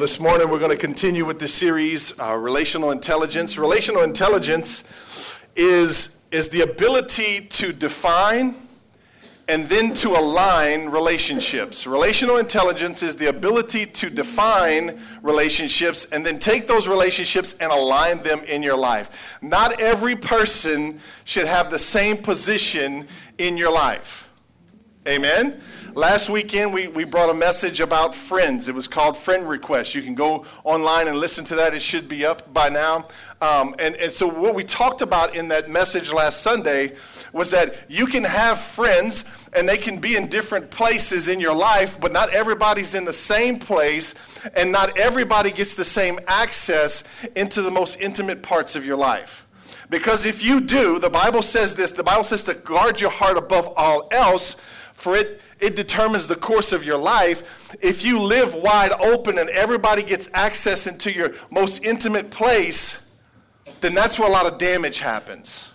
this morning we're going to continue with this series, uh, Relational Intelligence. Relational intelligence is, is the ability to define and then to align relationships. Relational intelligence is the ability to define relationships and then take those relationships and align them in your life. Not every person should have the same position in your life. Amen? Last weekend, we, we brought a message about friends. It was called Friend Request. You can go online and listen to that. It should be up by now. Um, and, and so, what we talked about in that message last Sunday was that you can have friends and they can be in different places in your life, but not everybody's in the same place, and not everybody gets the same access into the most intimate parts of your life. Because if you do, the Bible says this the Bible says to guard your heart above all else, for it it determines the course of your life. If you live wide open and everybody gets access into your most intimate place, then that's where a lot of damage happens.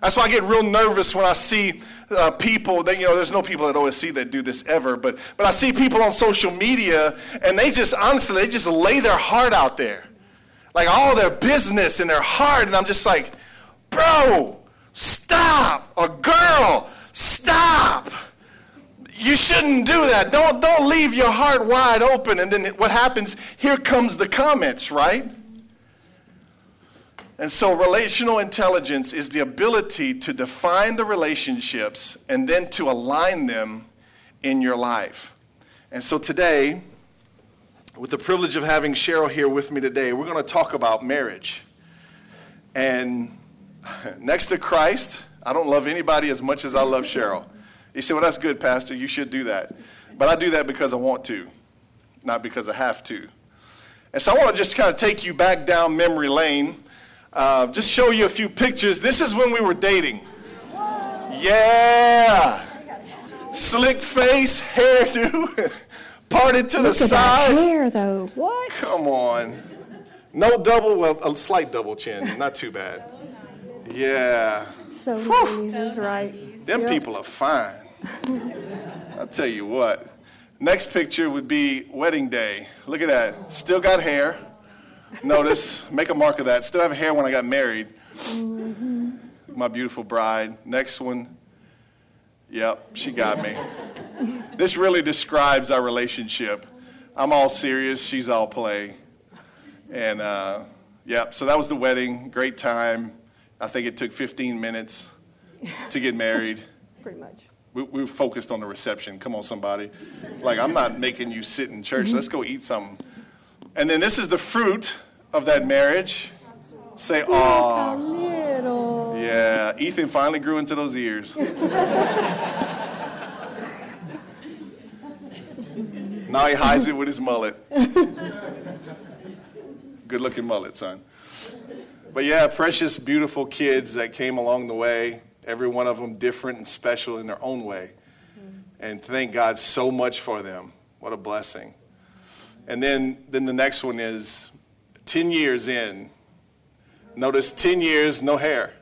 That's why I get real nervous when I see uh, people that, you know, there's no people at OSC that do this ever, but, but I see people on social media and they just, honestly, they just lay their heart out there. Like all their business and their heart. And I'm just like, bro, stop. Or girl, stop you shouldn't do that. Don't, don't leave your heart wide open. And then what happens? Here comes the comments, right? And so, relational intelligence is the ability to define the relationships and then to align them in your life. And so, today, with the privilege of having Cheryl here with me today, we're going to talk about marriage. And next to Christ, I don't love anybody as much as I love Cheryl. You say, well, that's good, Pastor. You should do that. But I do that because I want to, not because I have to. And so I want to just kind of take you back down memory lane, uh, just show you a few pictures. This is when we were dating. Yeah. Slick face, hairdo, parted to Look the at side. That hair, though. What? Come on. No double, well, a slight double chin. Not too bad. Yeah. So Louise is right. Them Yep. people are fine. I'll tell you what. Next picture would be wedding day. Look at that. Still got hair. Notice, make a mark of that. Still have hair when I got married. My beautiful bride. Next one. Yep, she got me. This really describes our relationship. I'm all serious, she's all play. And, uh, yep, so that was the wedding. Great time. I think it took 15 minutes to get married. Pretty much. We, we were focused on the reception. Come on, somebody. Like, I'm not making you sit in church. Mm-hmm. Let's go eat something. And then this is the fruit of that marriage. Say, little. Yeah, Ethan finally grew into those ears. now he hides it with his mullet. Good looking mullet, son. But yeah, precious, beautiful kids that came along the way. Every one of them different and special in their own way. Mm-hmm. And thank God so much for them. What a blessing. And then, then the next one is 10 years in. Notice 10 years, no hair.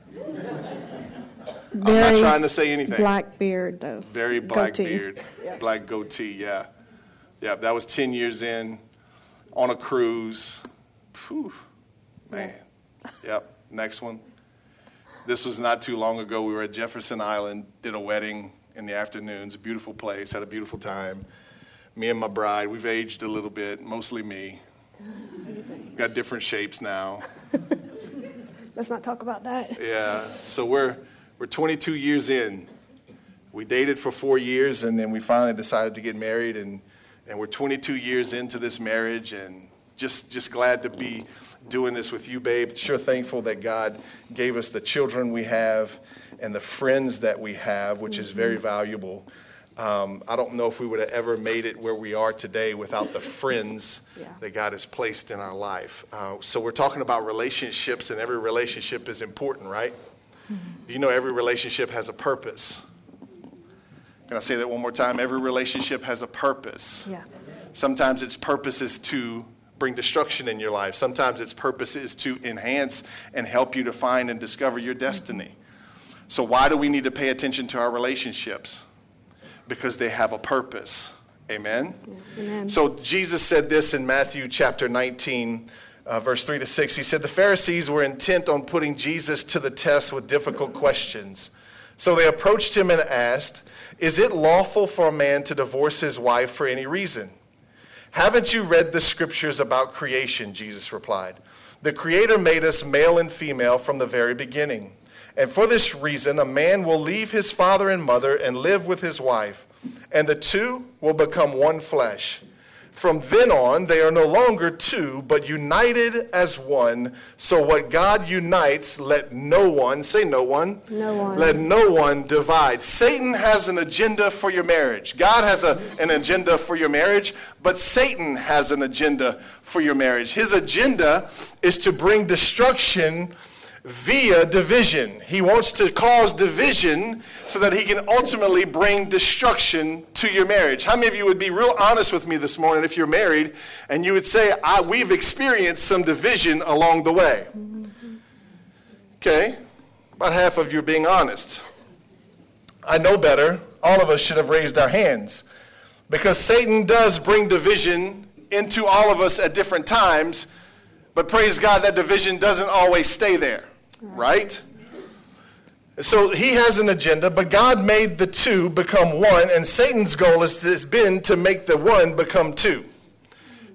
I'm not trying to say anything. Black beard, though. Very black Goatee. beard, Yeah. black goatee, yeah. Yeah, that was 10 years in on a cruise. Phew, man. Yep, next one. This was not too long ago. We were at Jefferson Island, did a wedding in the afternoons, a beautiful place, had a beautiful time. Me and my bride, we've aged a little bit, mostly me. Got different shapes now. Let's not talk about that. Yeah, so we're we're 22 years in. We dated for four years, and then we finally decided to get married, and and we're 22 years into this marriage, and just just glad to be doing this with you, babe. Sure thankful that God gave us the children we have and the friends that we have, which is very valuable. Um, I don't know if we would have ever made it where we are today without the friends Yeah. that God has placed in our life. Uh, so we're talking about relationships, and every relationship is important, right? Do you know every relationship has a purpose? Can I say that one more time? Every relationship has a purpose. Yeah. Sometimes its purpose is to bring destruction in your life. Sometimes its purpose is to enhance and help you to find and discover your destiny. So, why do we need to pay attention to our relationships? Because they have a purpose Amen? Amen. So Jesus said this in Matthew chapter 19, uh, verse 3 to 6. He said, The Pharisees were intent on putting Jesus to the test with difficult questions. So they approached him and asked, Is it lawful for a man to divorce his wife for any reason? Haven't you read the scriptures about creation? Jesus replied. The Creator made us male and female from the very beginning. And for this reason, a man will leave his father and mother and live with his wife, and the two will become one flesh. From then on, they are no longer two, but united as one. So what God unites, let no one, say no one, No one. let no one divide. Satan has an agenda for your marriage. God has a, an agenda for your marriage, but Satan has an agenda for your marriage. His agenda is to bring destruction via division. He wants to cause division so that he can ultimately bring destruction to your marriage. How many of you would be real honest with me this morning if you're married and you would say, We've experienced some division along the way? Okay, about half of you are being honest. I know better. All of us should have raised our hands because Satan does bring division into all of us at different times, but praise God, that division doesn't always stay there, right? So he has an agenda, but God made the two become one, and Satan's goal has been to make the one become two.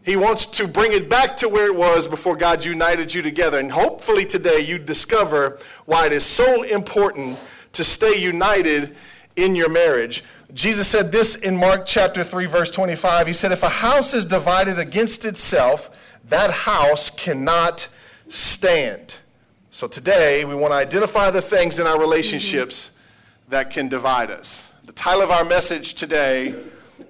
He wants to bring it back to where it was before God united you together. And hopefully today you discover why it is so important to stay united in your marriage. Jesus said this in Mark chapter 3 verse 25. He said if a house is divided against itself, that house cannot stand. So today we want to identify the things in our relationships that can divide us. The title of our message today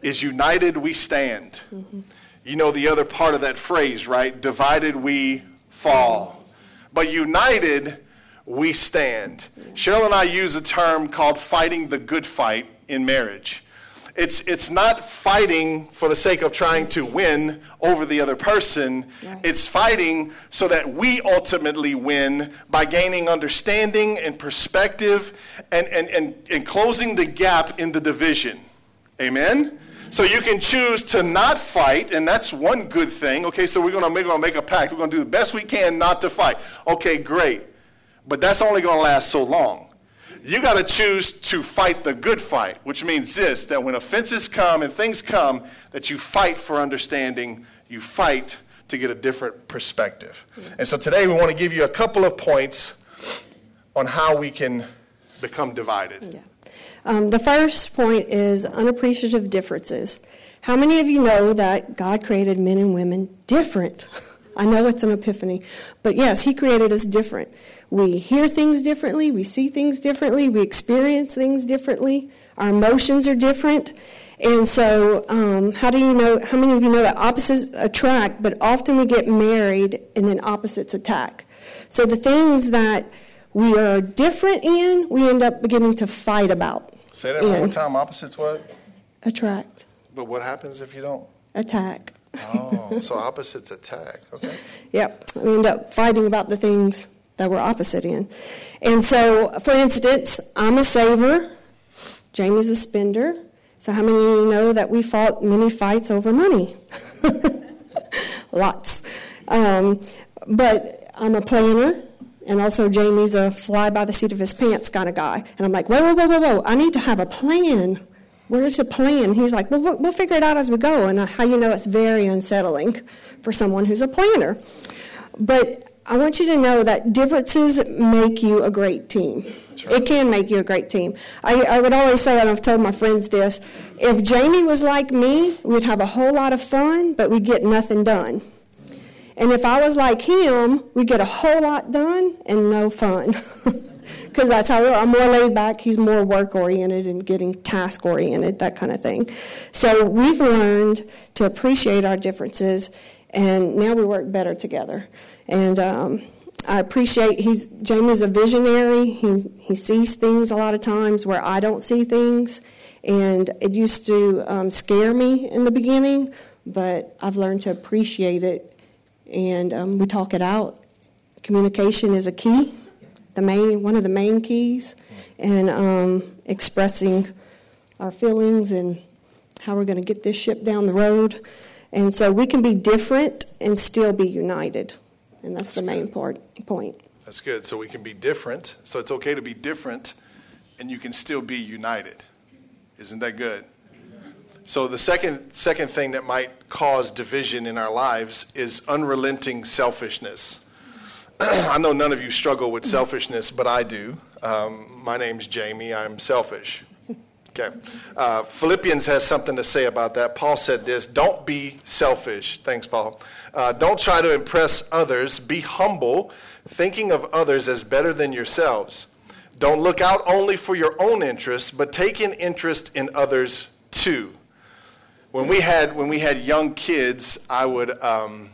is United We Stand. Mm-hmm. You know the other part of that phrase, right? Divided we fall. But united we stand. Cheryl and I use a term called fighting the good fight in marriage. It's, it's not fighting for the sake of trying to win over the other person. Right. It's fighting so that we ultimately win by gaining understanding and perspective and, and, and, and closing the gap in the division. Amen? So you can choose to not fight, and that's one good thing. Okay, so we're gonna make, we're gonna make a pact. We're gonna do the best we can not to fight. Okay, great. But that's only gonna last so long. You gotta choose to fight the good fight, which means this that when offenses come and things come, that you fight for understanding, you fight to get a different perspective. And so today we want to give you a couple of points on how we can become divided. Yeah. Um, the first point is unappreciative differences. How many of you know that God created men and women different? I know it's an epiphany, but yes, He created us different. We hear things differently, we see things differently, we experience things differently, our emotions are different. And so, um, how do you know? How many of you know that opposites attract, but often we get married and then opposites attack? So, the things that we are different in, we end up beginning to fight about. Say that one more time. Opposites what? Attract, But what happens if you don't? attack. Oh, so opposites attack. Okay. Yep, we end up fighting about the things that we're opposite in. And so, for instance, I'm a saver, Jamie's a spender. So, how many of you know that we fought many fights over money? Lots. Um, but I'm a planner, and also Jamie's a fly by the seat of his pants kind of guy. And I'm like, whoa, whoa, whoa, whoa, whoa, I need to have a plan. Where's the plan? He's like, well, we'll we'll figure it out as we go. And uh, how you know it's very unsettling for someone who's a planner. But I want you to know that differences make you a great team. It can make you a great team. I, I would always say, and I've told my friends this if Jamie was like me, we'd have a whole lot of fun, but we'd get nothing done. And if I was like him, we'd get a whole lot done and no fun. Because that's how I'm more laid back. He's more work oriented and getting task oriented, that kind of thing. So we've learned to appreciate our differences, and now we work better together. And um, I appreciate he's Jamie's a visionary. He he sees things a lot of times where I don't see things, and it used to um, scare me in the beginning, but I've learned to appreciate it, and um, we talk it out. Communication is a key, the main one of the main keys, and um, expressing our feelings and how we're going to get this ship down the road. And so we can be different and still be united. And that's, that's the main part, point. That's good. So we can be different. So it's okay to be different and you can still be united. Isn't that good? So the second second thing that might cause division in our lives is unrelenting selfishness. I know none of you struggle with selfishness, but I do. Um, my name's Jamie. I'm selfish. Okay. Uh, Philippians has something to say about that. Paul said this Don't be selfish. Thanks, Paul. Uh, don't try to impress others. Be humble, thinking of others as better than yourselves. Don't look out only for your own interests, but take an interest in others too. When we had, when we had young kids, I would, um,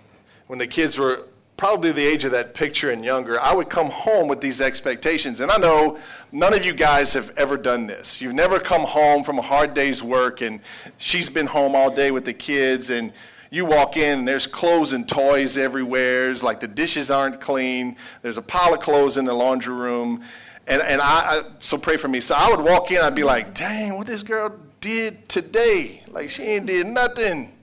when the kids were probably the age of that picture and younger, I would come home with these expectations. And I know none of you guys have ever done this. You've never come home from a hard day's work and she's been home all day with the kids and you walk in and there's clothes and toys everywhere. It's like the dishes aren't clean. There's a pile of clothes in the laundry room. And, and I, I so pray for me. So I would walk in, I'd be like, dang, what this girl did today? Like she ain't did nothing.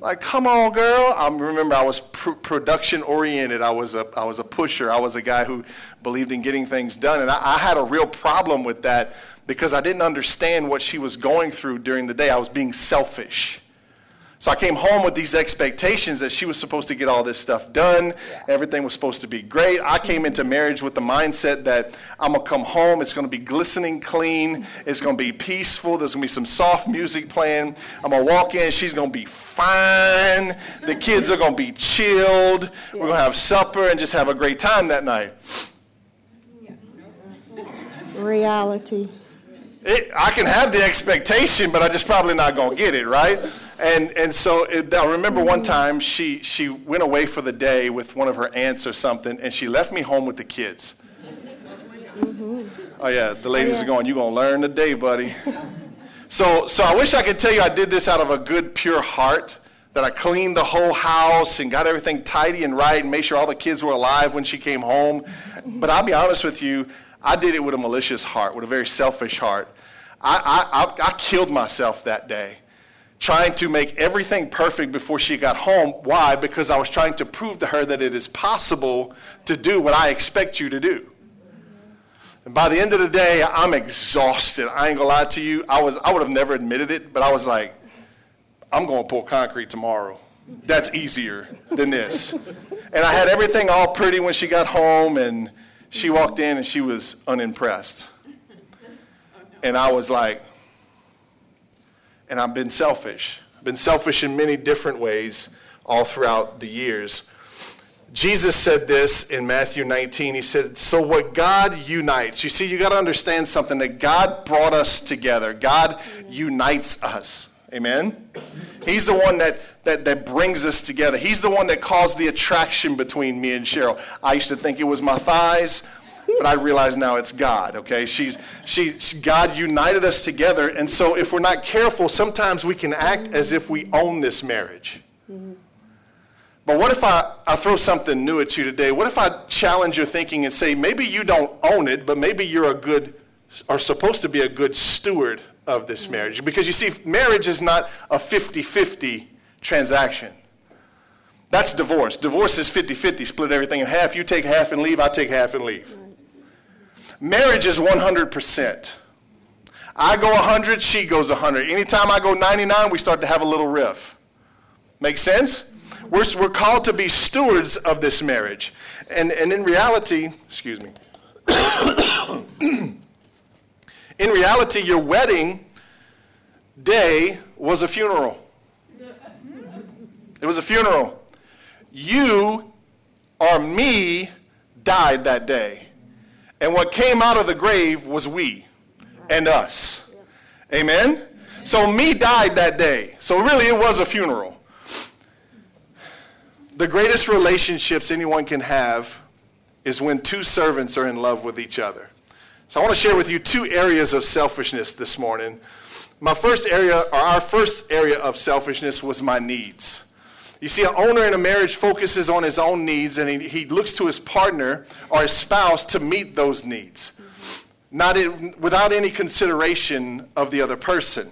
Like, come on, girl. I remember I was pr- production oriented. I was, a, I was a pusher. I was a guy who believed in getting things done. And I, I had a real problem with that because I didn't understand what she was going through during the day. I was being selfish. So I came home with these expectations that she was supposed to get all this stuff done. Everything was supposed to be great. I came into marriage with the mindset that I'm going to come home. It's going to be glistening clean. It's going to be peaceful. There's going to be some soft music playing. I'm going to walk in. She's going to be fine. The kids are going to be chilled. We're going to have supper and just have a great time that night. Reality. It, I can have the expectation, but I just probably not going to get it, right? And, and so it, I remember one time she, she went away for the day with one of her aunts or something, and she left me home with the kids. Mm-hmm. Oh, yeah, the ladies oh, yeah. are going, You're going to learn today, buddy. so, so I wish I could tell you I did this out of a good, pure heart, that I cleaned the whole house and got everything tidy and right and made sure all the kids were alive when she came home. But I'll be honest with you, I did it with a malicious heart, with a very selfish heart. I, I, I, I killed myself that day trying to make everything perfect before she got home. Why? Because I was trying to prove to her that it is possible to do what I expect you to do. And by the end of the day, I'm exhausted. I ain't gonna lie to you. I was I would have never admitted it, but I was like, I'm gonna pour concrete tomorrow. That's easier than this. And I had everything all pretty when she got home, and she walked in and she was unimpressed. And I was like, and I've been selfish. I've been selfish in many different ways all throughout the years. Jesus said this in Matthew 19. He said, So what God unites, you see, you got to understand something that God brought us together. God unites us. Amen? He's the one that, that, that brings us together. He's the one that caused the attraction between me and Cheryl. I used to think it was my thighs but I realize now it's God, okay? She's, she, God united us together, and so if we're not careful, sometimes we can act as if we own this marriage. Mm-hmm. But what if I, I throw something new at you today? What if I challenge your thinking and say, maybe you don't own it, but maybe you're a good, or supposed to be a good steward of this mm-hmm. marriage? Because you see, marriage is not a 50 50 transaction. That's divorce. Divorce is 50 50, split everything in half. You take half and leave, I take half and leave. Marriage is 100%. I go 100, she goes 100. Anytime I go 99, we start to have a little riff. Make sense? We're, we're called to be stewards of this marriage. And, and in reality, excuse me, in reality, your wedding day was a funeral. It was a funeral. You or me died that day. And what came out of the grave was we and us. Amen? So me died that day. So really it was a funeral. The greatest relationships anyone can have is when two servants are in love with each other. So I want to share with you two areas of selfishness this morning. My first area, or our first area of selfishness, was my needs. You see, an owner in a marriage focuses on his own needs and he, he looks to his partner or his spouse to meet those needs, not in, without any consideration of the other person.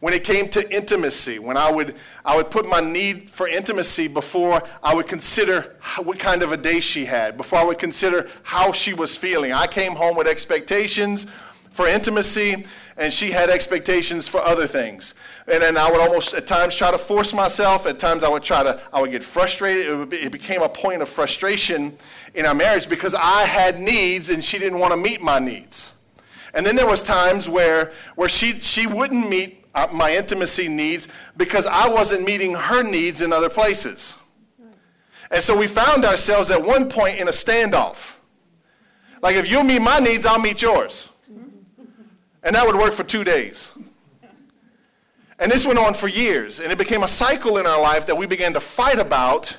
when it came to intimacy, when I would, I would put my need for intimacy before I would consider what kind of a day she had, before I would consider how she was feeling. I came home with expectations for intimacy, and she had expectations for other things. And then I would almost at times try to force myself. At times I would try to, I would get frustrated. It, be, it became a point of frustration in our marriage because I had needs and she didn't want to meet my needs. And then there was times where, where she, she wouldn't meet uh, my intimacy needs because I wasn't meeting her needs in other places. And so we found ourselves at one point in a standoff. Like if you meet my needs, I'll meet yours. And that would work for two days. And this went on for years. And it became a cycle in our life that we began to fight about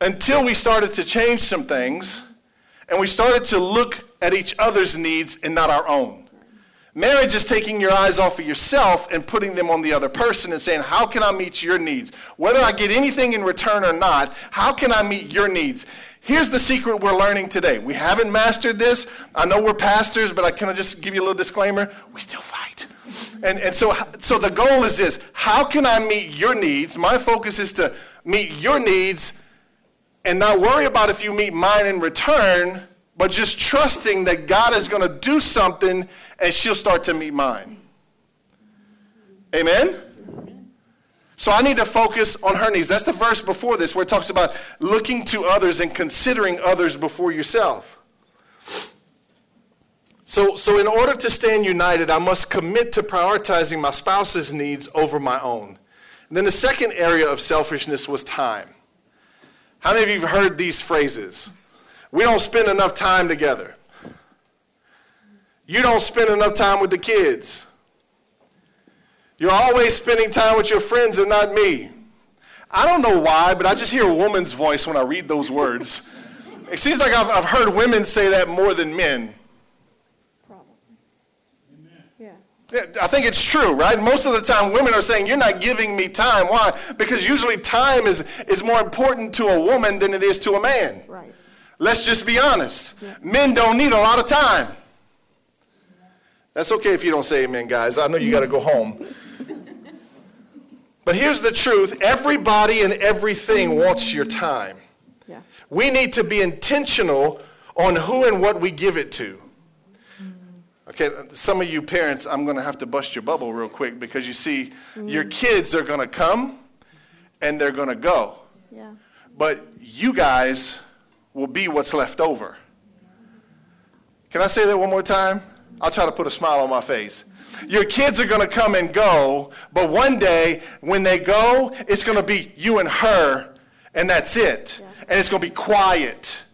until we started to change some things and we started to look at each other's needs and not our own. Marriage is taking your eyes off of yourself and putting them on the other person and saying, How can I meet your needs? Whether I get anything in return or not, how can I meet your needs? Here's the secret we're learning today. We haven't mastered this. I know we're pastors, but I can I just give you a little disclaimer? We still fight. And, and so, so the goal is this how can I meet your needs? My focus is to meet your needs and not worry about if you meet mine in return, but just trusting that God is going to do something and she'll start to meet mine. Amen? So I need to focus on her needs. That's the verse before this where it talks about looking to others and considering others before yourself. So, so in order to stand united, I must commit to prioritizing my spouse's needs over my own. And then the second area of selfishness was time. How many of you have heard these phrases? We don't spend enough time together. You don't spend enough time with the kids. You're always spending time with your friends and not me. I don't know why, but I just hear a woman's voice when I read those words. It seems like I've, I've heard women say that more than men. I think it's true, right? Most of the time, women are saying, You're not giving me time. Why? Because usually time is, is more important to a woman than it is to a man. Right. Let's just be honest. Men don't need a lot of time. That's okay if you don't say amen, guys. I know you got to go home. But here's the truth everybody and everything wants your time. Yeah. We need to be intentional on who and what we give it to. Okay, some of you parents, I'm going to have to bust your bubble real quick because you see, mm. your kids are going to come and they're going to go. Yeah. But you guys will be what's left over. Can I say that one more time? I'll try to put a smile on my face. Your kids are going to come and go, but one day when they go, it's going to be you and her, and that's it. Yeah. And it's going to be quiet.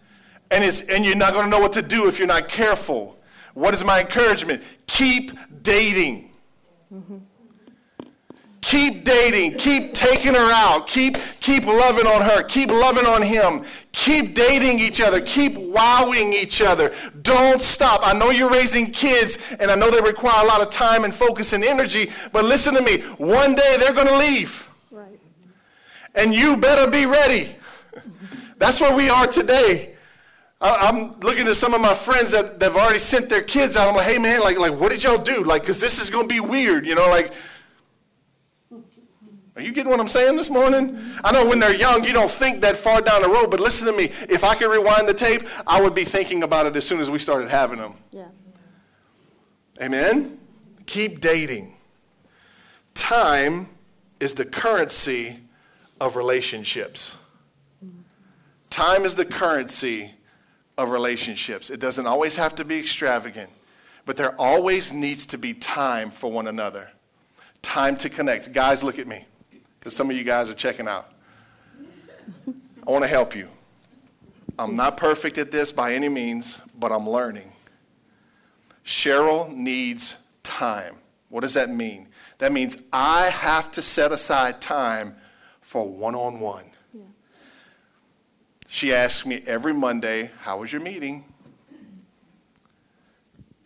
And, it's, and you're not going to know what to do if you're not careful. What is my encouragement? Keep dating. Mm-hmm. Keep dating. Keep taking her out. Keep, keep loving on her. Keep loving on him. Keep dating each other. Keep wowing each other. Don't stop. I know you're raising kids, and I know they require a lot of time and focus and energy, but listen to me. One day they're going to leave. Right. And you better be ready. That's where we are today. I'm looking at some of my friends that, that have already sent their kids out. I'm like, hey man, like, like what did y'all do? Like, because this is going to be weird, you know, like, are you getting what I'm saying this morning? I know when they're young, you don't think that far down the road, but listen to me. If I could rewind the tape, I would be thinking about it as soon as we started having them. Yeah. Amen? Keep dating. Time is the currency of relationships. Time is the currency of relationships. It doesn't always have to be extravagant, but there always needs to be time for one another. Time to connect. Guys, look at me, because some of you guys are checking out. I want to help you. I'm not perfect at this by any means, but I'm learning. Cheryl needs time. What does that mean? That means I have to set aside time for one on one. She asks me every Monday, How was your meeting?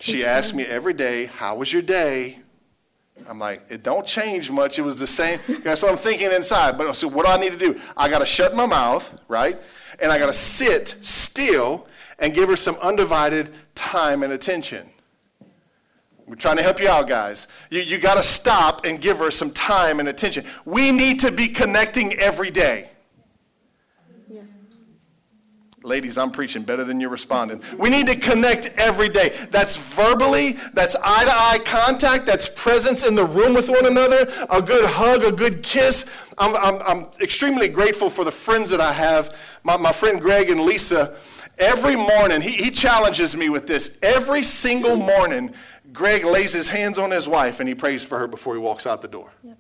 She asks me every day, How was your day? I'm like, It don't change much. It was the same. That's what I'm thinking inside. But so what do I need to do? I got to shut my mouth, right? And I got to sit still and give her some undivided time and attention. We're trying to help you out, guys. You, you got to stop and give her some time and attention. We need to be connecting every day. Ladies, I'm preaching better than you're responding. We need to connect every day. That's verbally, that's eye to eye contact, that's presence in the room with one another, a good hug, a good kiss. I'm, I'm, I'm extremely grateful for the friends that I have. My, my friend Greg and Lisa, every morning, he, he challenges me with this. Every single morning, Greg lays his hands on his wife and he prays for her before he walks out the door. Yep.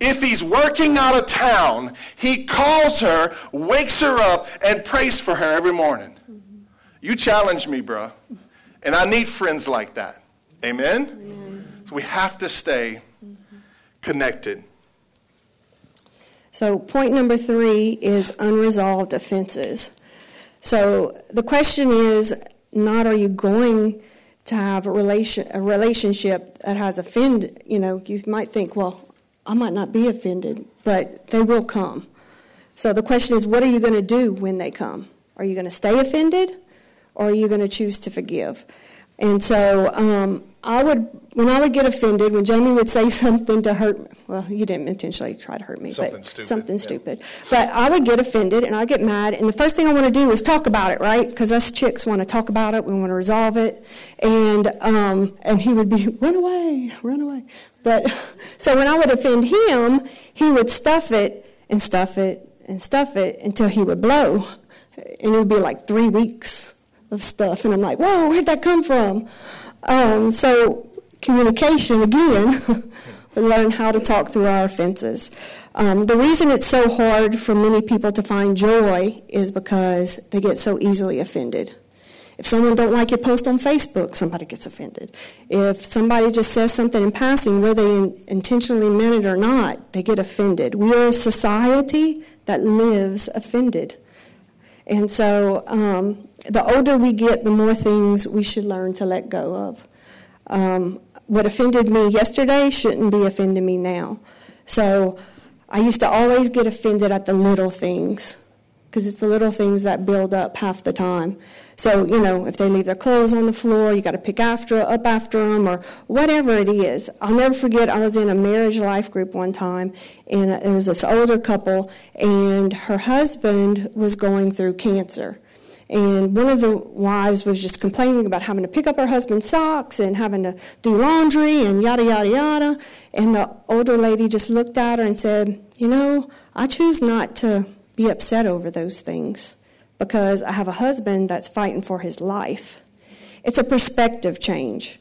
If he's working out of town, he calls her, wakes her up, and prays for her every morning. Mm-hmm. You challenge me, bro. And I need friends like that. Amen? Amen. So we have to stay connected. So, point number three is unresolved offenses. So, the question is not are you going to have a, relation, a relationship that has offended, you know, you might think, well, I might not be offended, but they will come. So the question is, what are you going to do when they come? Are you going to stay offended or are you going to choose to forgive? And so um, I would, when I would get offended, when Jamie would say something to hurt me, well, you didn't intentionally try to hurt me, something but stupid, something yeah. stupid. But I would get offended and I'd get mad, and the first thing I want to do is talk about it, right? Because us chicks want to talk about it, we want to resolve it, and um, and he would be run away, run away. But so when I would offend him, he would stuff it and stuff it and stuff it until he would blow, and it would be like three weeks of stuff, and I'm like, whoa, where'd that come from? Um, so communication again. we learn how to talk through our offenses. Um, the reason it's so hard for many people to find joy is because they get so easily offended. If someone don't like your post on Facebook, somebody gets offended. If somebody just says something in passing, whether they in, intentionally meant it or not, they get offended. We are a society that lives offended. And so um, the older we get, the more things we should learn to let go of. Um, what offended me yesterday shouldn't be offending me now. So I used to always get offended at the little things because it's the little things that build up half the time. So, you know, if they leave their clothes on the floor, you got to pick after up after them or whatever it is. I'll never forget I was in a marriage life group one time and it was this older couple and her husband was going through cancer. And one of the wives was just complaining about having to pick up her husband's socks and having to do laundry and yada, yada, yada. And the older lady just looked at her and said, You know, I choose not to be upset over those things because I have a husband that's fighting for his life. It's a perspective change.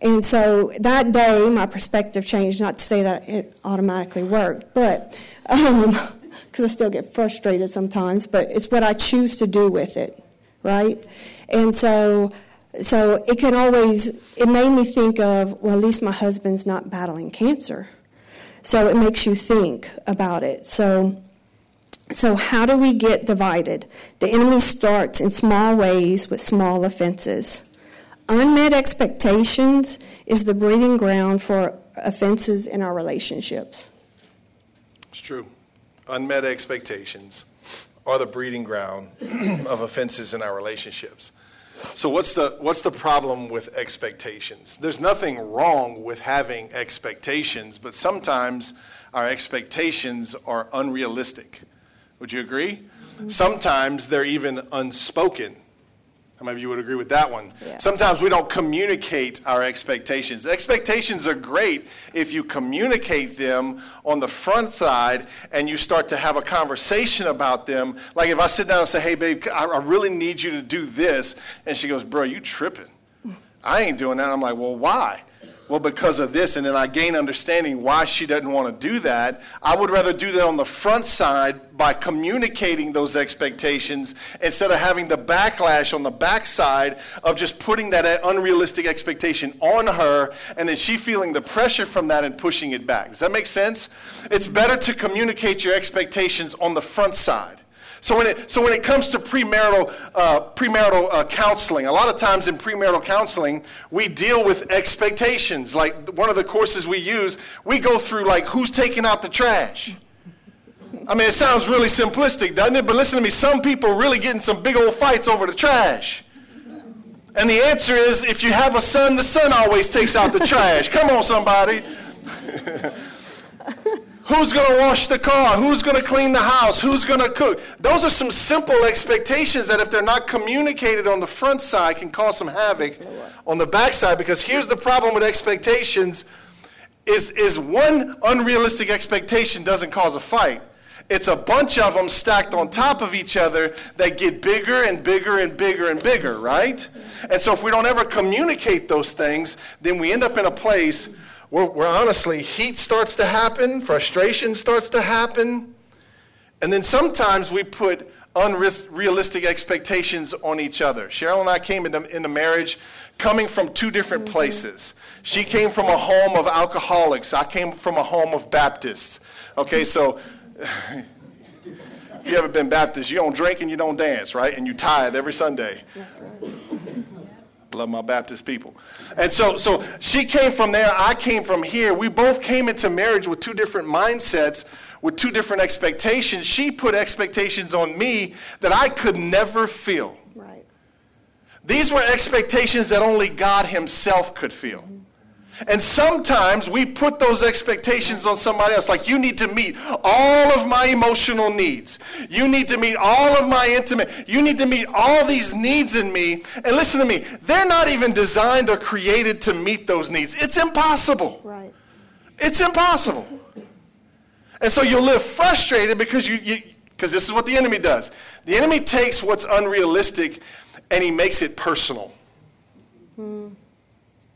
And so that day, my perspective changed, not to say that it automatically worked, but. Um, because I still get frustrated sometimes, but it's what I choose to do with it, right? And so, so it can always, it made me think of, well, at least my husband's not battling cancer. So it makes you think about it. So, so how do we get divided? The enemy starts in small ways with small offenses. Unmet expectations is the breeding ground for offenses in our relationships. It's true unmet expectations are the breeding ground of offenses in our relationships. So what's the what's the problem with expectations? There's nothing wrong with having expectations, but sometimes our expectations are unrealistic. Would you agree? Sometimes they're even unspoken. How many of you would agree with that one? Yeah. Sometimes we don't communicate our expectations. Expectations are great if you communicate them on the front side and you start to have a conversation about them. Like if I sit down and say, hey, babe, I really need you to do this. And she goes, bro, you tripping. I ain't doing that. I'm like, well, why? Well, because of this, and then I gain understanding why she doesn't want to do that. I would rather do that on the front side by communicating those expectations instead of having the backlash on the backside of just putting that unrealistic expectation on her and then she feeling the pressure from that and pushing it back. Does that make sense? It's better to communicate your expectations on the front side. So when it, so when it comes to premarital, uh, premarital uh, counseling, a lot of times in premarital counseling, we deal with expectations. Like one of the courses we use, we go through like who's taking out the trash. I mean, it sounds really simplistic, doesn't it? But listen to me, some people really getting some big old fights over the trash. And the answer is if you have a son, the son always takes out the trash. Come on, somebody. Who's going to wash the car? Who's going to clean the house? Who's going to cook? Those are some simple expectations that, if they're not communicated on the front side, can cause some havoc on the back side. Because here's the problem with expectations is, is one unrealistic expectation doesn't cause a fight. It's a bunch of them stacked on top of each other that get bigger and bigger and bigger and bigger, right? And so if we don't ever communicate those things, then we end up in a place where, where honestly heat starts to happen, frustration starts to happen, and then sometimes we put unrealistic expectations on each other. Cheryl and I came into, into marriage coming from two different mm-hmm. places. She came from a home of alcoholics. I came from a home of Baptists. Okay, so if you ever been Baptist, you don't drink and you don't dance, right? And you tithe every Sunday. Love my Baptist people. And so, so she came from there, I came from here. We both came into marriage with two different mindsets, with two different expectations. She put expectations on me that I could never feel. Right. These were expectations that only God Himself could feel. And sometimes we put those expectations on somebody else. Like, you need to meet all of my emotional needs. You need to meet all of my intimate. You need to meet all these needs in me. And listen to me, they're not even designed or created to meet those needs. It's impossible. Right. It's impossible. And so you'll live frustrated because you, because this is what the enemy does. The enemy takes what's unrealistic and he makes it personal. Hmm.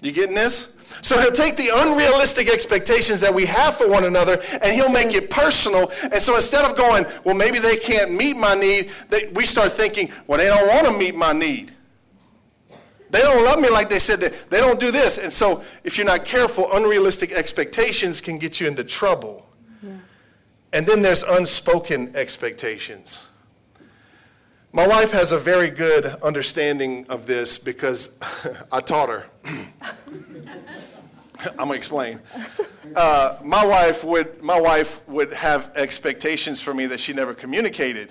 You getting this? So he'll take the unrealistic expectations that we have for one another and he'll make it personal. And so instead of going, well, maybe they can't meet my need, they, we start thinking, well, they don't want to meet my need. They don't love me like they said that. They don't do this. And so if you're not careful, unrealistic expectations can get you into trouble. Yeah. And then there's unspoken expectations. My wife has a very good understanding of this because I taught her. I'm gonna explain. Uh, my wife would my wife would have expectations for me that she never communicated,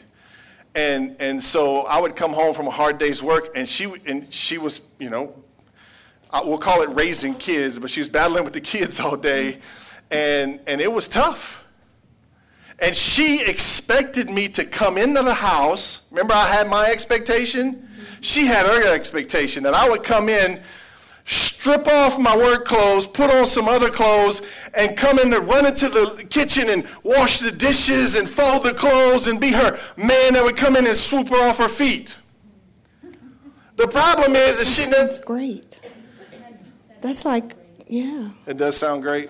and and so I would come home from a hard day's work, and she and she was you know, we'll call it raising kids, but she was battling with the kids all day, and and it was tough. And she expected me to come into the house. Remember, I had my expectation. She had her expectation that I would come in strip off my work clothes, put on some other clothes, and come in and run into the kitchen and wash the dishes and fold the clothes and be her man that would come in and swoop her off her feet. The problem is that she That's great. That's like, yeah. It does sound great.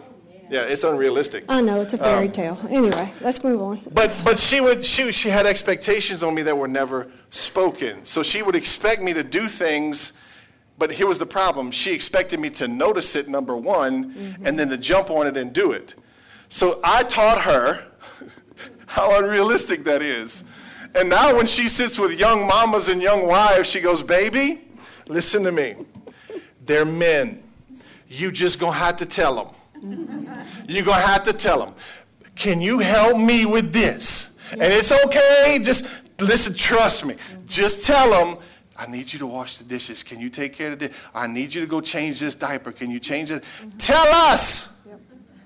Yeah, it's unrealistic. I know it's a fairy um, tale. Anyway, let's move on. But but she would she she had expectations on me that were never spoken. So she would expect me to do things but here was the problem. She expected me to notice it, number one, mm-hmm. and then to jump on it and do it. So I taught her how unrealistic that is. And now when she sits with young mamas and young wives, she goes, Baby, listen to me. They're men. You just gonna have to tell them. You're gonna have to tell them. Can you help me with this? And it's okay. Just listen, trust me. Just tell them I need you to wash the dishes. Can you take care of the I need you to go change this diaper. Can you change it? Mm-hmm. Tell us. Yep.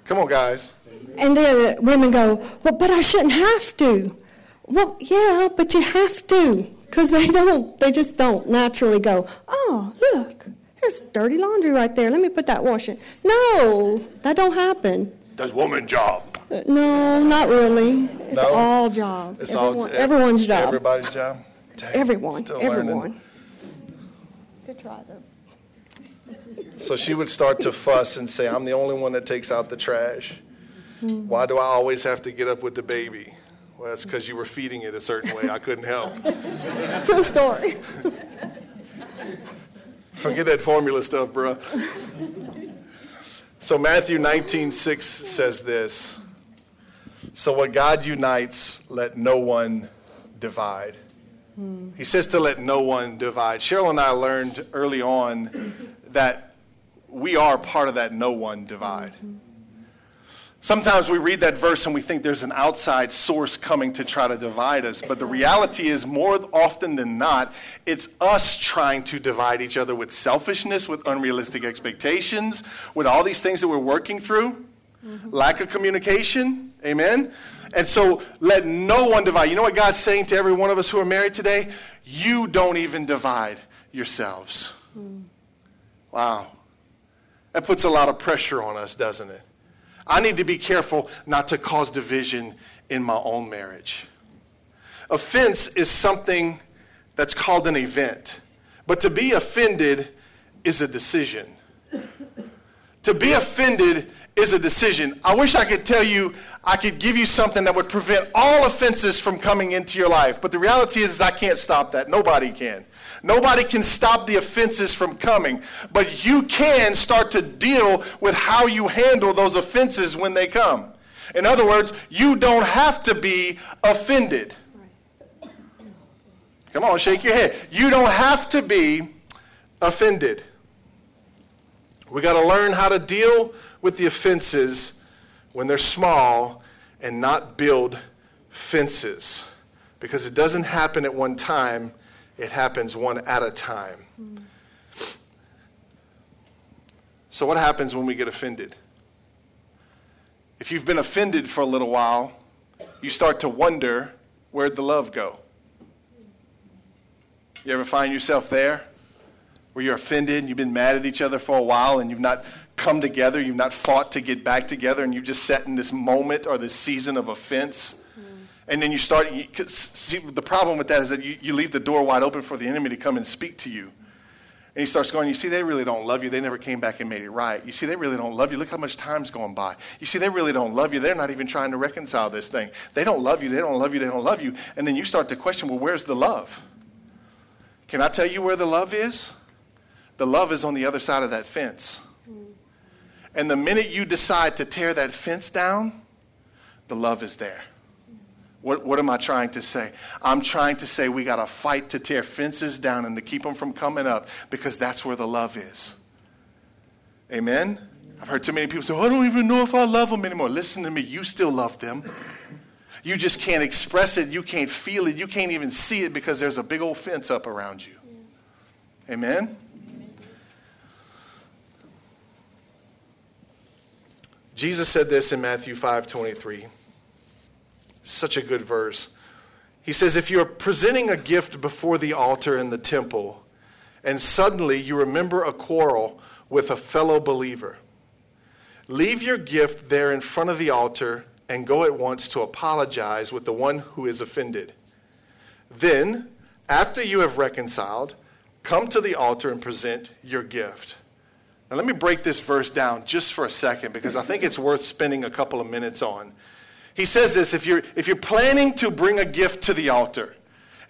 Come on, guys. And then women go, Well, but I shouldn't have to. Well, yeah, but you have to. Because they don't. They just don't naturally go, Oh, look, there's dirty laundry right there. Let me put that washing. No, that don't happen. That's woman job. Uh, no, not really. It's no? all job. It's Everyone, all everyone's job. Everybody's job. Dang, everyone, everyone. Learning. Good try though. So she would start to fuss and say, I'm the only one that takes out the trash. Mm-hmm. Why do I always have to get up with the baby? Well, that's because you were feeding it a certain way. I couldn't help. True story. Forget that formula stuff, bro. So Matthew 19:6 says this. So what God unites, let no one divide. He says to let no one divide. Cheryl and I learned early on that we are part of that no one divide. Sometimes we read that verse and we think there's an outside source coming to try to divide us. But the reality is, more often than not, it's us trying to divide each other with selfishness, with unrealistic expectations, with all these things that we're working through. Mm-hmm. Lack of communication. Amen. And so let no one divide. You know what God's saying to every one of us who are married today? You don't even divide yourselves. Mm. Wow. That puts a lot of pressure on us, doesn't it? I need to be careful not to cause division in my own marriage. Offense is something that's called an event, but to be offended is a decision. to be offended is a decision. I wish I could tell you, I could give you something that would prevent all offenses from coming into your life, but the reality is, is I can't stop that. Nobody can. Nobody can stop the offenses from coming, but you can start to deal with how you handle those offenses when they come. In other words, you don't have to be offended. Come on, shake your head. You don't have to be offended. We got to learn how to deal with the offenses when they're small and not build fences because it doesn't happen at one time it happens one at a time. So, what happens when we get offended? If you've been offended for a little while, you start to wonder where'd the love go? You ever find yourself there where you're offended and you've been mad at each other for a while and you've not come together, you've not fought to get back together, and you've just sat in this moment or this season of offense? And then you start, you, see, the problem with that is that you, you leave the door wide open for the enemy to come and speak to you. And he starts going, You see, they really don't love you. They never came back and made it right. You see, they really don't love you. Look how much time's going by. You see, they really don't love you. They're not even trying to reconcile this thing. They don't love you. They don't love you. They don't love you. And then you start to question, Well, where's the love? Can I tell you where the love is? The love is on the other side of that fence. And the minute you decide to tear that fence down, the love is there. What, what am I trying to say? I'm trying to say we got to fight to tear fences down and to keep them from coming up because that's where the love is. Amen? I've heard too many people say, oh, I don't even know if I love them anymore. Listen to me, you still love them. You just can't express it, you can't feel it, you can't even see it because there's a big old fence up around you. Amen? Jesus said this in Matthew 5 23. Such a good verse. He says, If you're presenting a gift before the altar in the temple, and suddenly you remember a quarrel with a fellow believer, leave your gift there in front of the altar and go at once to apologize with the one who is offended. Then, after you have reconciled, come to the altar and present your gift. Now, let me break this verse down just for a second because I think it's worth spending a couple of minutes on. He says this if you're, if you're planning to bring a gift to the altar,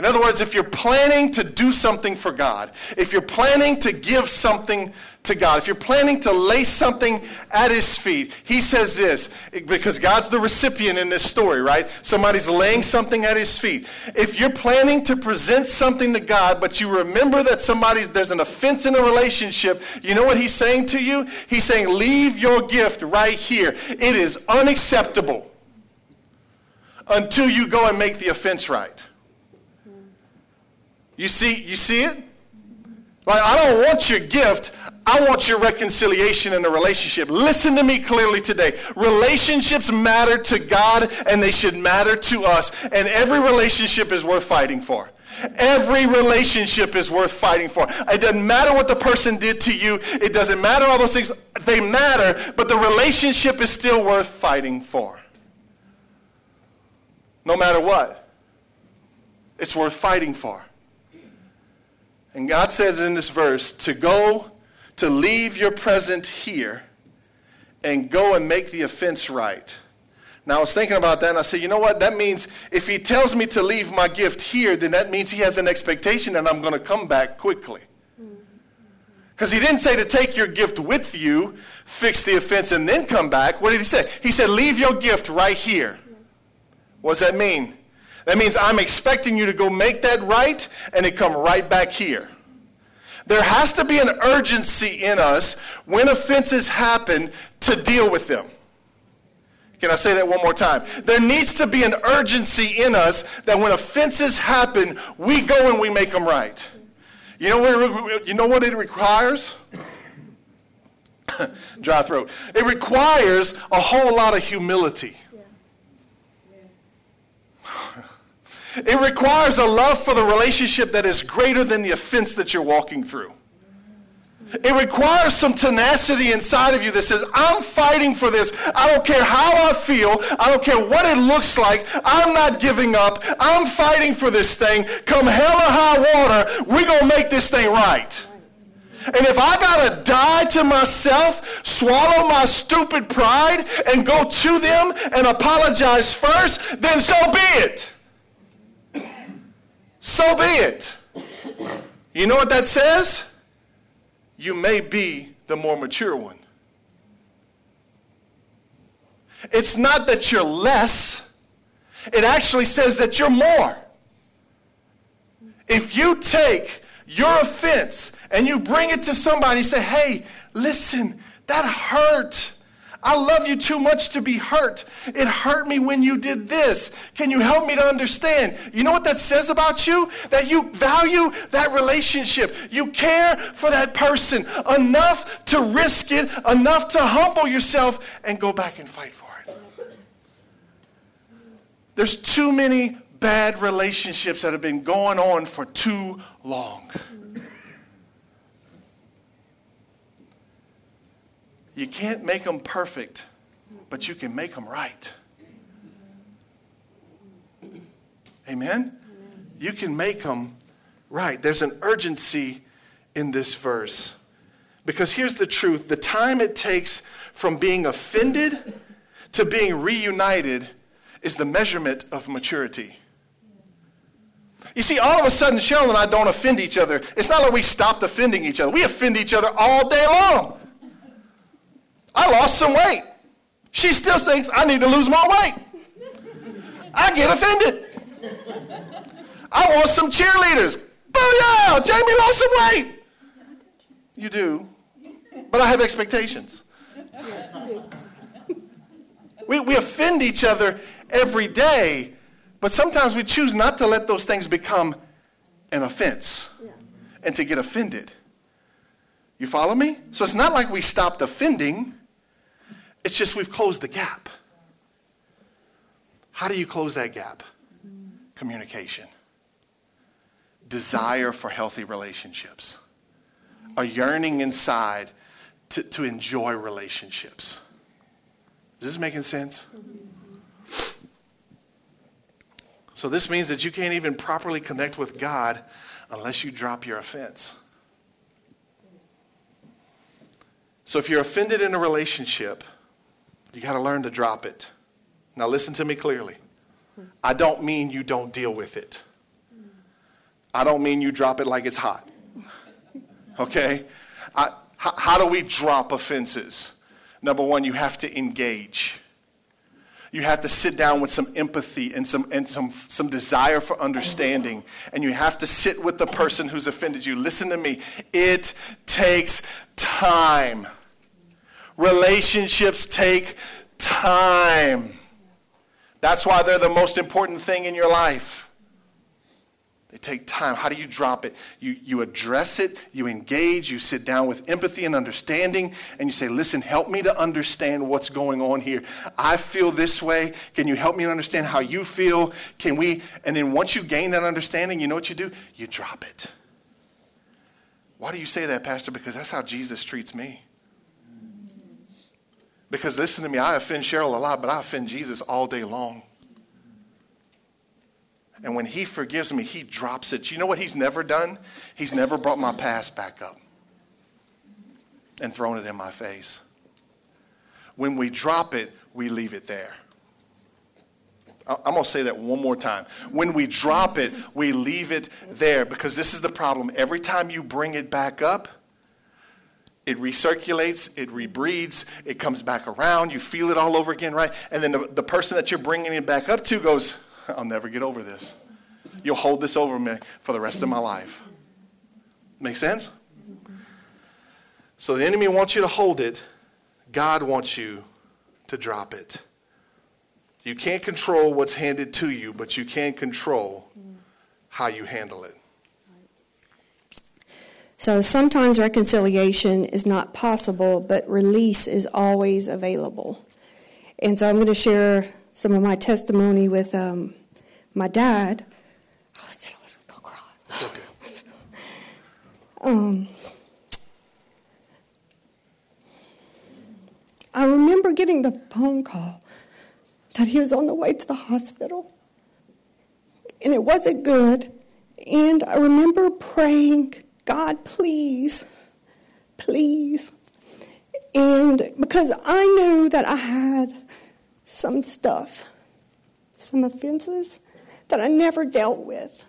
in other words, if you're planning to do something for God, if you're planning to give something to God, if you're planning to lay something at His feet, He says this because God's the recipient in this story, right? Somebody's laying something at His feet. If you're planning to present something to God, but you remember that somebody's there's an offense in a relationship, you know what He's saying to you? He's saying, Leave your gift right here. It is unacceptable until you go and make the offense right. You see, you see it? Like, I don't want your gift. I want your reconciliation in the relationship. Listen to me clearly today. Relationships matter to God and they should matter to us. And every relationship is worth fighting for. Every relationship is worth fighting for. It doesn't matter what the person did to you. It doesn't matter all those things. They matter, but the relationship is still worth fighting for no matter what. It's worth fighting for. And God says in this verse to go, to leave your present here and go and make the offense right. Now, I was thinking about that and I said, you know what? That means if he tells me to leave my gift here, then that means he has an expectation and I'm going to come back quickly. Because he didn't say to take your gift with you, fix the offense, and then come back. What did he say? He said, leave your gift right here. What does that mean? That means I'm expecting you to go make that right and it come right back here. There has to be an urgency in us when offenses happen to deal with them. Can I say that one more time? There needs to be an urgency in us that when offenses happen, we go and we make them right. You know what, you know what it requires? Dry throat. It requires a whole lot of humility. It requires a love for the relationship that is greater than the offense that you're walking through. It requires some tenacity inside of you that says, I'm fighting for this. I don't care how I feel. I don't care what it looks like. I'm not giving up. I'm fighting for this thing. Come hell or high water, we're going to make this thing right. And if I got to die to myself, swallow my stupid pride, and go to them and apologize first, then so be it. So be it. You know what that says? you may be the more mature one. It's not that you're less, it actually says that you're more. If you take your offense and you bring it to somebody and say, hey, listen, that hurt. I love you too much to be hurt. It hurt me when you did this. Can you help me to understand? You know what that says about you? That you value that relationship. You care for that person enough to risk it, enough to humble yourself and go back and fight for it. There's too many bad relationships that have been going on for too long. You can't make them perfect, but you can make them right. Amen? You can make them right. There's an urgency in this verse. Because here's the truth the time it takes from being offended to being reunited is the measurement of maturity. You see, all of a sudden, Cheryl and I don't offend each other. It's not like we stopped offending each other. We offend each other all day long. I lost some weight. She still thinks I need to lose more weight. I get offended. I want some cheerleaders. Booyah! Jamie lost some weight. You do. But I have expectations. We, we offend each other every day, but sometimes we choose not to let those things become an offense and to get offended. You follow me? So it's not like we stopped offending. It's just we've closed the gap. How do you close that gap? Communication, desire for healthy relationships, a yearning inside to, to enjoy relationships. Is this making sense? So, this means that you can't even properly connect with God unless you drop your offense. So, if you're offended in a relationship, you got to learn to drop it. Now, listen to me clearly. I don't mean you don't deal with it. I don't mean you drop it like it's hot. Okay? How, how do we drop offenses? Number one, you have to engage. You have to sit down with some empathy and some, and some, some desire for understanding. And you have to sit with the person who's offended you. Listen to me. It takes time. Relationships take time. That's why they're the most important thing in your life. They take time. How do you drop it? You, you address it, you engage, you sit down with empathy and understanding, and you say, Listen, help me to understand what's going on here. I feel this way. Can you help me understand how you feel? Can we? And then once you gain that understanding, you know what you do? You drop it. Why do you say that, Pastor? Because that's how Jesus treats me. Because listen to me, I offend Cheryl a lot, but I offend Jesus all day long. And when he forgives me, he drops it. You know what he's never done? He's never brought my past back up and thrown it in my face. When we drop it, we leave it there. I'm going to say that one more time. When we drop it, we leave it there because this is the problem. Every time you bring it back up, it recirculates, it rebreeds, it comes back around, you feel it all over again, right? And then the, the person that you're bringing it back up to goes, I'll never get over this. You'll hold this over me for the rest of my life. Make sense? So the enemy wants you to hold it, God wants you to drop it. You can't control what's handed to you, but you can control how you handle it. So sometimes reconciliation is not possible, but release is always available. And so I'm going to share some of my testimony with um, my dad. Oh, I said I was going to cry. Okay. Um, I remember getting the phone call that he was on the way to the hospital. And it wasn't good. And I remember praying, God, please, please. And because I knew that I had some stuff, some offenses that I never dealt with,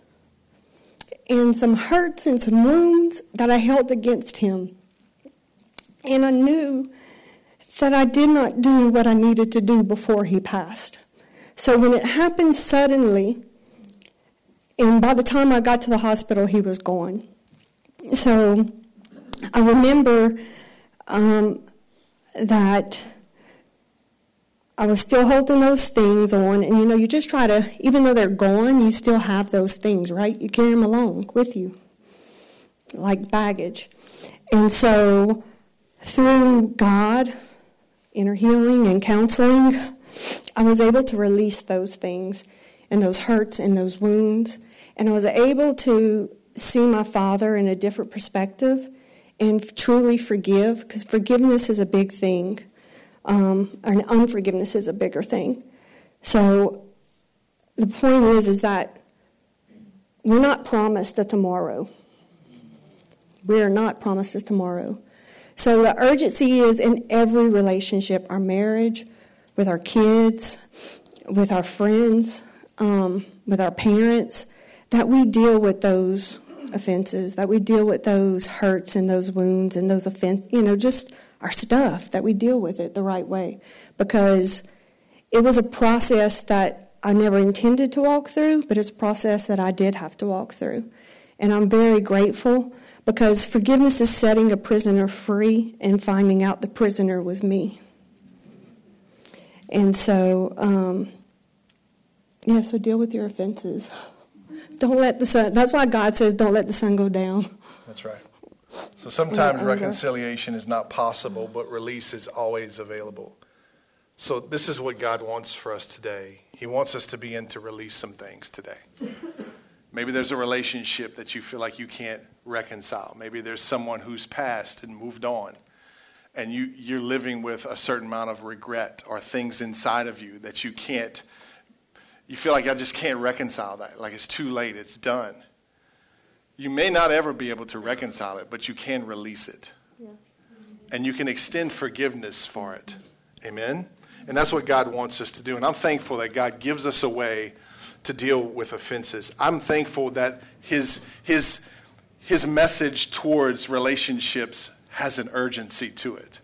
and some hurts and some wounds that I held against him. And I knew that I did not do what I needed to do before he passed. So when it happened suddenly, and by the time I got to the hospital, he was gone. So I remember um, that I was still holding those things on, and you know, you just try to, even though they're gone, you still have those things, right? You carry them along with you, like baggage. And so, through God, inner healing, and counseling, I was able to release those things and those hurts and those wounds. And I was able to see my father in a different perspective and truly forgive, because forgiveness is a big thing, um, and unforgiveness is a bigger thing. So the point is, is that we're not promised a tomorrow. We are not promised a tomorrow. So the urgency is in every relationship our marriage, with our kids, with our friends, um, with our parents that we deal with those offenses, that we deal with those hurts and those wounds and those offense, you know, just our stuff, that we deal with it the right way. Because it was a process that I never intended to walk through, but it's a process that I did have to walk through. And I'm very grateful because forgiveness is setting a prisoner free and finding out the prisoner was me. And so, um, yeah, so deal with your offenses. Don't let the sun, that's why God says, don't let the sun go down. That's right. So sometimes reconciliation is not possible, but release is always available. So this is what God wants for us today. He wants us to begin to release some things today. Maybe there's a relationship that you feel like you can't reconcile. Maybe there's someone who's passed and moved on, and you, you're living with a certain amount of regret or things inside of you that you can't, you feel like I just can't reconcile that. Like it's too late, it's done. You may not ever be able to reconcile it, but you can release it. Yeah. And you can extend forgiveness for it. Amen? And that's what God wants us to do. And I'm thankful that God gives us a way to deal with offenses. I'm thankful that His, his, his message towards relationships has an urgency to it.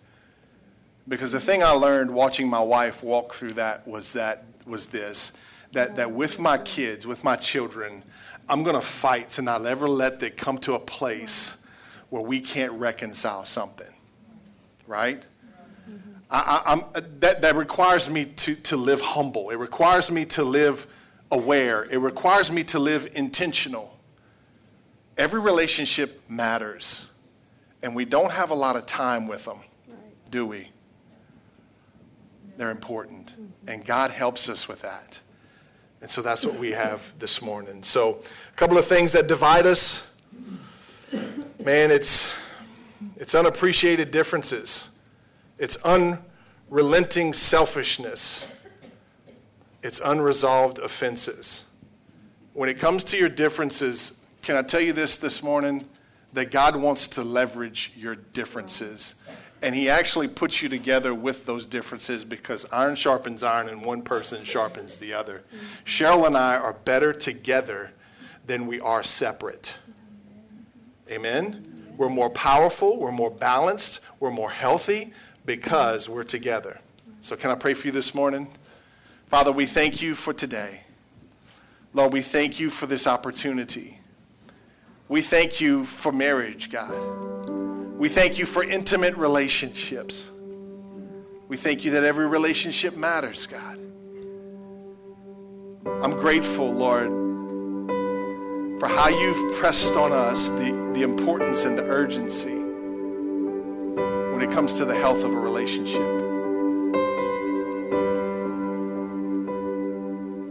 Because the thing I learned watching my wife walk through that was that was this that, that with my kids, with my children, I'm going to fight to not ever let it come to a place where we can't reconcile something. Right? I, that, that requires me to, to live humble. It requires me to live aware. It requires me to live intentional. Every relationship matters, and we don't have a lot of time with them, right. do we? They're important, mm-hmm. and God helps us with that. And so that's what we have this morning. So, a couple of things that divide us. Man, it's it's unappreciated differences. It's unrelenting selfishness. It's unresolved offenses. When it comes to your differences, can I tell you this this morning? That God wants to leverage your differences and he actually puts you together with those differences because iron sharpens iron and one person sharpens the other. Cheryl and I are better together than we are separate. Amen? We're more powerful, we're more balanced, we're more healthy because we're together. So, can I pray for you this morning? Father, we thank you for today. Lord, we thank you for this opportunity. We thank you for marriage, God. We thank you for intimate relationships. We thank you that every relationship matters, God. I'm grateful, Lord, for how you've pressed on us the, the importance and the urgency when it comes to the health of a relationship.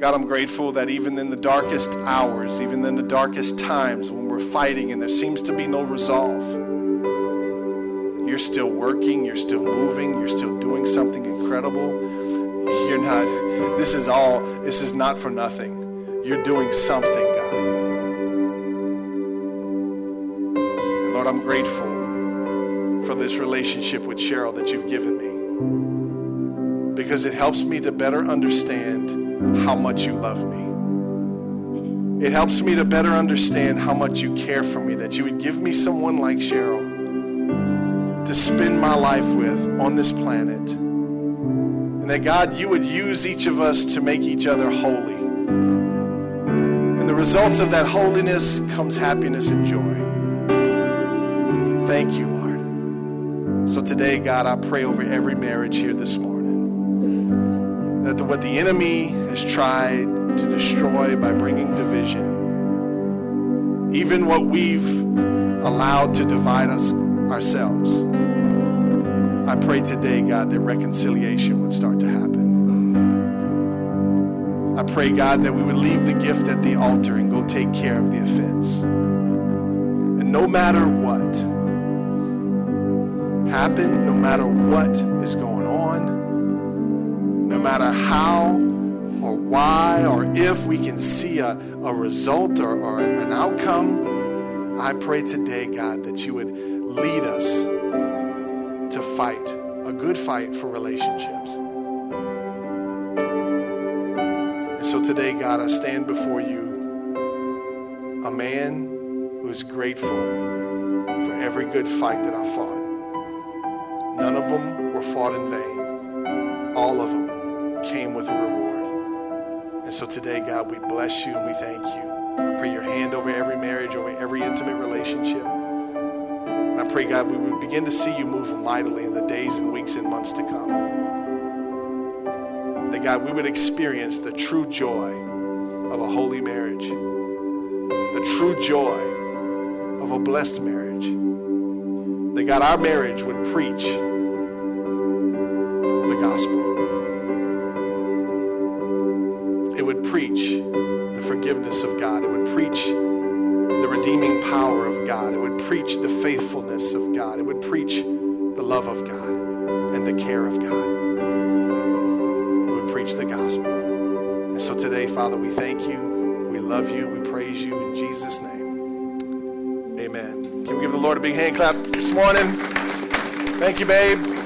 God, I'm grateful that even in the darkest hours, even in the darkest times when we're fighting and there seems to be no resolve, you're still working, you're still moving, you're still doing something incredible. You're not, this is all, this is not for nothing. You're doing something, God. And Lord, I'm grateful for this relationship with Cheryl that you've given me because it helps me to better understand how much you love me. It helps me to better understand how much you care for me, that you would give me someone like Cheryl to spend my life with on this planet. And that God, you would use each of us to make each other holy. And the results of that holiness comes happiness and joy. Thank you, Lord. So today, God, I pray over every marriage here this morning that the, what the enemy has tried to destroy by bringing division, even what we've allowed to divide us ourselves, I pray today, God, that reconciliation would start to happen. I pray, God, that we would leave the gift at the altar and go take care of the offense. And no matter what happened, no matter what is going on, no matter how or why or if we can see a, a result or, or an outcome, I pray today, God, that you would lead us fight a good fight for relationships. And so today, God, I stand before you, a man who is grateful for every good fight that I fought. None of them were fought in vain. All of them came with a reward. And so today, God, we bless you and we thank you. I pray your hand over every marriage, over every intimate relationship. Pray, God, we would begin to see you move mightily in the days and weeks and months to come. That, God, we would experience the true joy of a holy marriage, the true joy of a blessed marriage. That, God, our marriage would preach the gospel. It would preach the forgiveness of God. It would preach the redeeming power of God. It would preach the faithfulness of God. It would preach the love of God and the care of God. It would preach the gospel. And so today, Father, we thank you. We love you. We praise you in Jesus' name. Amen. Can we give the Lord a big hand clap this morning? Thank you, babe.